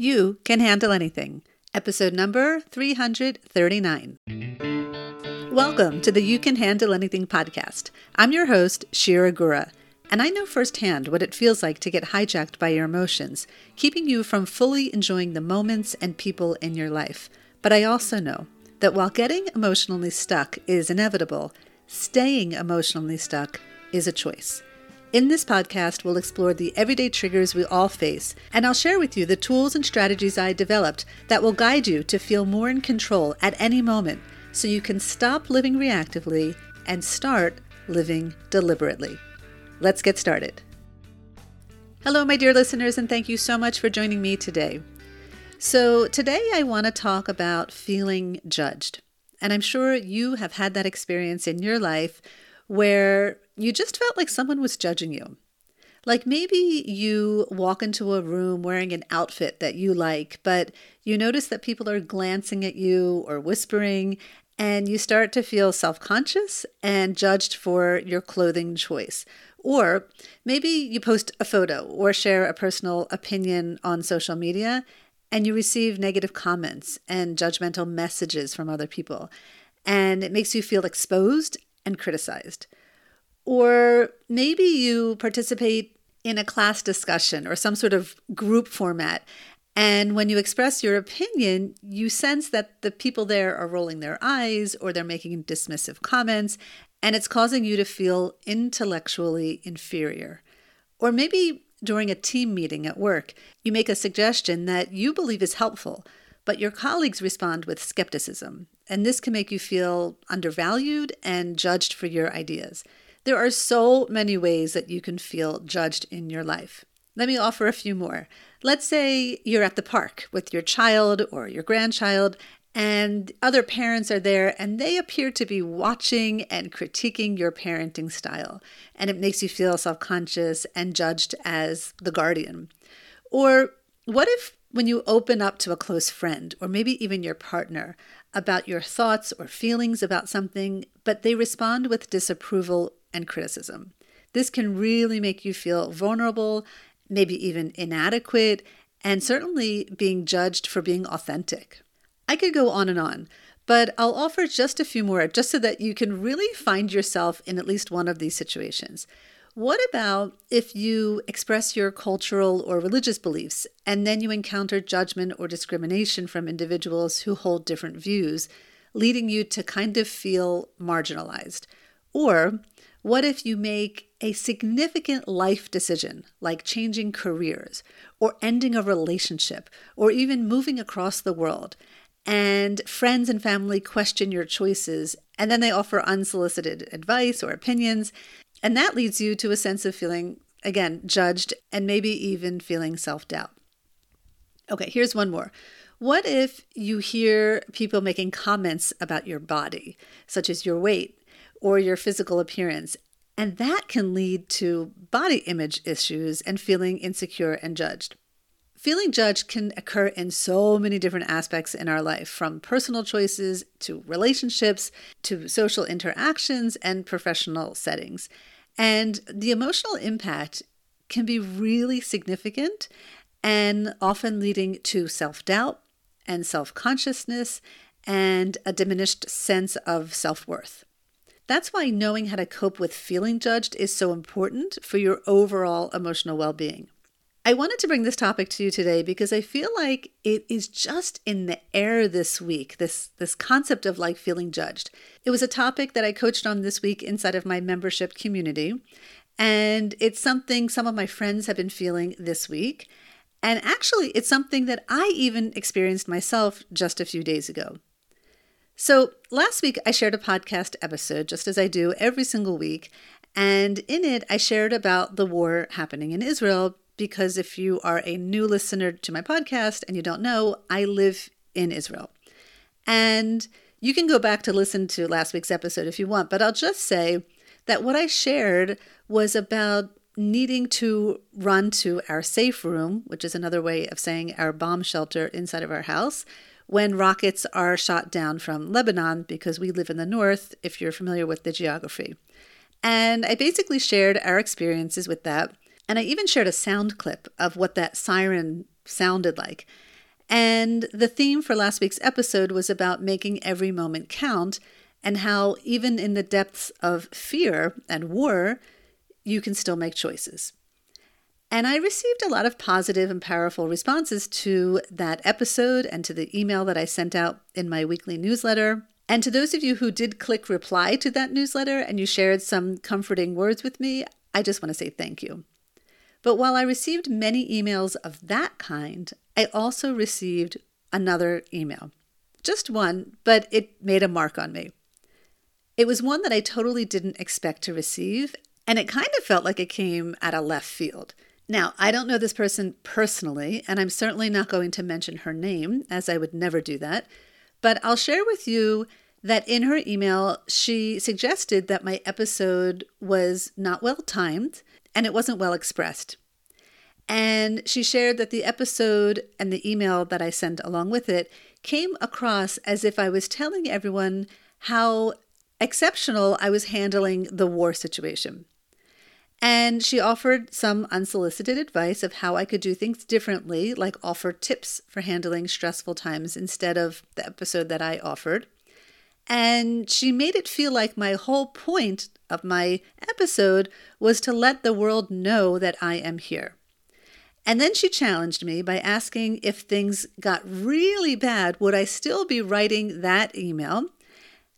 You Can Handle Anything, episode number 339. Welcome to the You Can Handle Anything podcast. I'm your host, Shira Gura, and I know firsthand what it feels like to get hijacked by your emotions, keeping you from fully enjoying the moments and people in your life. But I also know that while getting emotionally stuck is inevitable, staying emotionally stuck is a choice. In this podcast, we'll explore the everyday triggers we all face, and I'll share with you the tools and strategies I developed that will guide you to feel more in control at any moment so you can stop living reactively and start living deliberately. Let's get started. Hello, my dear listeners, and thank you so much for joining me today. So, today I want to talk about feeling judged. And I'm sure you have had that experience in your life where you just felt like someone was judging you. Like maybe you walk into a room wearing an outfit that you like, but you notice that people are glancing at you or whispering, and you start to feel self conscious and judged for your clothing choice. Or maybe you post a photo or share a personal opinion on social media and you receive negative comments and judgmental messages from other people. And it makes you feel exposed and criticized. Or maybe you participate in a class discussion or some sort of group format. And when you express your opinion, you sense that the people there are rolling their eyes or they're making dismissive comments, and it's causing you to feel intellectually inferior. Or maybe during a team meeting at work, you make a suggestion that you believe is helpful, but your colleagues respond with skepticism, and this can make you feel undervalued and judged for your ideas. There are so many ways that you can feel judged in your life. Let me offer a few more. Let's say you're at the park with your child or your grandchild, and other parents are there and they appear to be watching and critiquing your parenting style, and it makes you feel self conscious and judged as the guardian. Or what if when you open up to a close friend or maybe even your partner about your thoughts or feelings about something, but they respond with disapproval and criticism. This can really make you feel vulnerable, maybe even inadequate, and certainly being judged for being authentic. I could go on and on, but I'll offer just a few more just so that you can really find yourself in at least one of these situations. What about if you express your cultural or religious beliefs and then you encounter judgment or discrimination from individuals who hold different views, leading you to kind of feel marginalized? Or what if you make a significant life decision, like changing careers, or ending a relationship, or even moving across the world, and friends and family question your choices, and then they offer unsolicited advice or opinions, and that leads you to a sense of feeling, again, judged and maybe even feeling self doubt. Okay, here's one more. What if you hear people making comments about your body, such as your weight, or your physical appearance. And that can lead to body image issues and feeling insecure and judged. Feeling judged can occur in so many different aspects in our life, from personal choices to relationships to social interactions and professional settings. And the emotional impact can be really significant and often leading to self doubt and self consciousness and a diminished sense of self worth. That's why knowing how to cope with feeling judged is so important for your overall emotional well being. I wanted to bring this topic to you today because I feel like it is just in the air this week, this, this concept of like feeling judged. It was a topic that I coached on this week inside of my membership community. And it's something some of my friends have been feeling this week. And actually, it's something that I even experienced myself just a few days ago. So, last week I shared a podcast episode, just as I do every single week. And in it, I shared about the war happening in Israel. Because if you are a new listener to my podcast and you don't know, I live in Israel. And you can go back to listen to last week's episode if you want, but I'll just say that what I shared was about needing to run to our safe room, which is another way of saying our bomb shelter inside of our house, when rockets are shot down from Lebanon, because we live in the north, if you're familiar with the geography. And I basically shared our experiences with that. And I even shared a sound clip of what that siren sounded like. And the theme for last week's episode was about making every moment count and how, even in the depths of fear and war, you can still make choices. And I received a lot of positive and powerful responses to that episode and to the email that I sent out in my weekly newsletter. And to those of you who did click reply to that newsletter and you shared some comforting words with me, I just want to say thank you. But while I received many emails of that kind, I also received another email. Just one, but it made a mark on me. It was one that I totally didn't expect to receive, and it kind of felt like it came out of left field. Now, I don't know this person personally, and I'm certainly not going to mention her name, as I would never do that, but I'll share with you that in her email, she suggested that my episode was not well timed and it wasn't well expressed. And she shared that the episode and the email that I sent along with it came across as if I was telling everyone how exceptional I was handling the war situation. And she offered some unsolicited advice of how I could do things differently, like offer tips for handling stressful times instead of the episode that I offered. And she made it feel like my whole point of my episode was to let the world know that I am here. And then she challenged me by asking if things got really bad, would I still be writing that email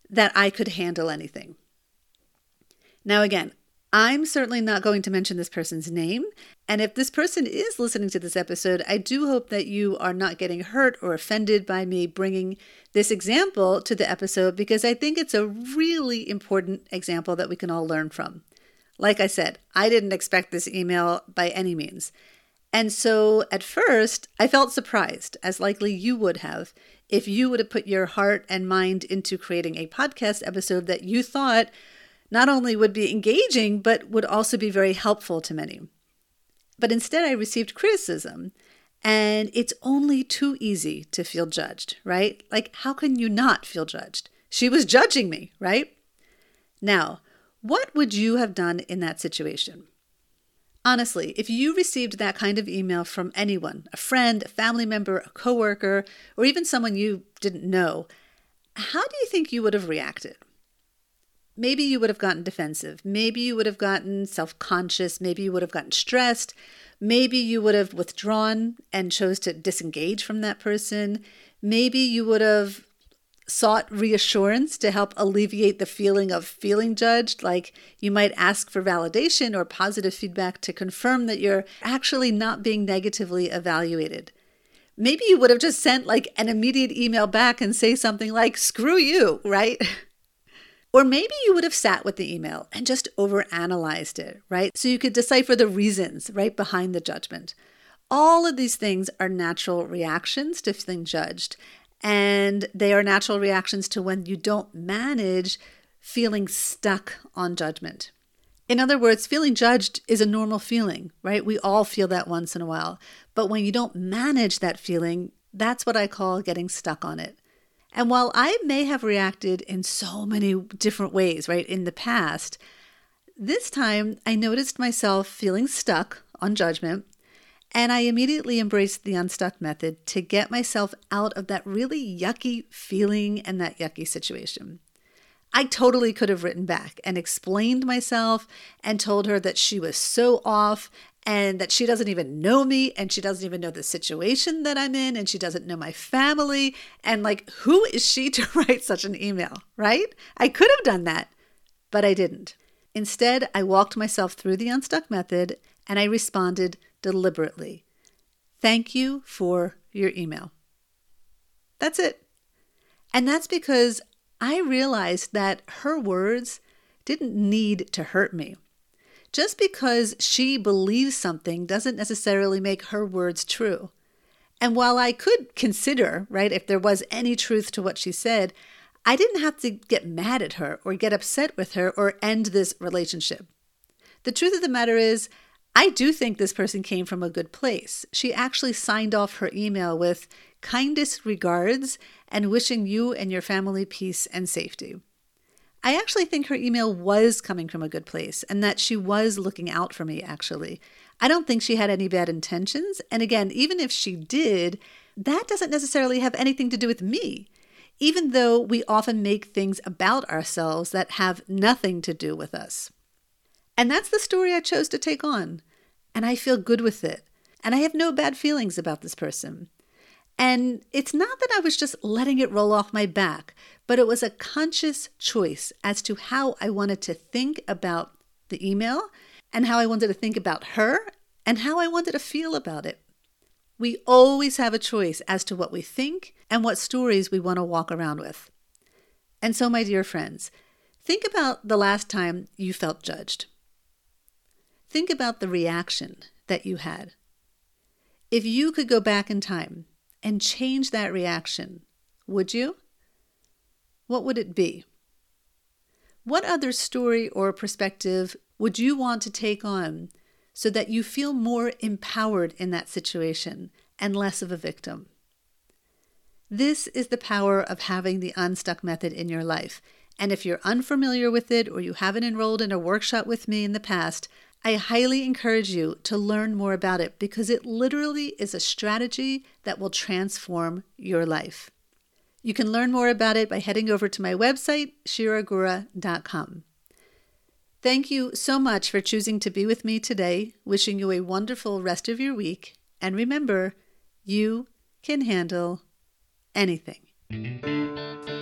that I could handle anything? Now, again, I'm certainly not going to mention this person's name. And if this person is listening to this episode, I do hope that you are not getting hurt or offended by me bringing this example to the episode because I think it's a really important example that we can all learn from. Like I said, I didn't expect this email by any means. And so at first, I felt surprised, as likely you would have, if you would have put your heart and mind into creating a podcast episode that you thought not only would be engaging, but would also be very helpful to many. But instead, I received criticism. And it's only too easy to feel judged, right? Like, how can you not feel judged? She was judging me, right? Now, what would you have done in that situation? Honestly, if you received that kind of email from anyone, a friend, a family member, a coworker, or even someone you didn't know, how do you think you would have reacted? Maybe you would have gotten defensive. Maybe you would have gotten self conscious. Maybe you would have gotten stressed. Maybe you would have withdrawn and chose to disengage from that person. Maybe you would have sought reassurance to help alleviate the feeling of feeling judged. Like you might ask for validation or positive feedback to confirm that you're actually not being negatively evaluated. Maybe you would have just sent like an immediate email back and say something like, screw you, right? Or maybe you would have sat with the email and just overanalyzed it, right? So you could decipher the reasons right behind the judgment. All of these things are natural reactions to feeling judged, and they are natural reactions to when you don't manage feeling stuck on judgment. In other words, feeling judged is a normal feeling, right? We all feel that once in a while. But when you don't manage that feeling, that's what I call getting stuck on it. And while I may have reacted in so many different ways, right, in the past, this time I noticed myself feeling stuck on judgment, and I immediately embraced the unstuck method to get myself out of that really yucky feeling and that yucky situation. I totally could have written back and explained myself and told her that she was so off and that she doesn't even know me and she doesn't even know the situation that I'm in and she doesn't know my family. And like, who is she to write such an email, right? I could have done that, but I didn't. Instead, I walked myself through the unstuck method and I responded deliberately. Thank you for your email. That's it. And that's because I realized that her words didn't need to hurt me. Just because she believes something doesn't necessarily make her words true. And while I could consider, right, if there was any truth to what she said, I didn't have to get mad at her or get upset with her or end this relationship. The truth of the matter is, I do think this person came from a good place. She actually signed off her email with kindest regards and wishing you and your family peace and safety. I actually think her email was coming from a good place and that she was looking out for me, actually. I don't think she had any bad intentions. And again, even if she did, that doesn't necessarily have anything to do with me, even though we often make things about ourselves that have nothing to do with us. And that's the story I chose to take on. And I feel good with it. And I have no bad feelings about this person. And it's not that I was just letting it roll off my back, but it was a conscious choice as to how I wanted to think about the email and how I wanted to think about her and how I wanted to feel about it. We always have a choice as to what we think and what stories we want to walk around with. And so, my dear friends, think about the last time you felt judged. Think about the reaction that you had. If you could go back in time and change that reaction, would you? What would it be? What other story or perspective would you want to take on so that you feel more empowered in that situation and less of a victim. This is the power of having the unstuck method in your life. And if you're unfamiliar with it or you haven't enrolled in a workshop with me in the past, I highly encourage you to learn more about it because it literally is a strategy that will transform your life. You can learn more about it by heading over to my website, shiragura.com. Thank you so much for choosing to be with me today. Wishing you a wonderful rest of your week. And remember, you can handle anything.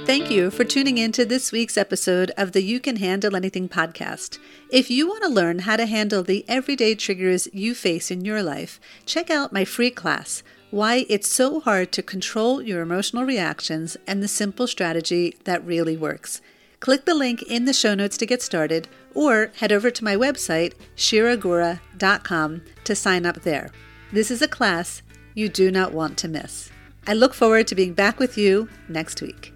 Thank you for tuning in to this week's episode of the You Can Handle Anything podcast. If you want to learn how to handle the everyday triggers you face in your life, check out my free class, Why It's So Hard to Control Your Emotional Reactions and the Simple Strategy That Really Works. Click the link in the show notes to get started, or head over to my website, shiragura.com, to sign up there. This is a class you do not want to miss. I look forward to being back with you next week.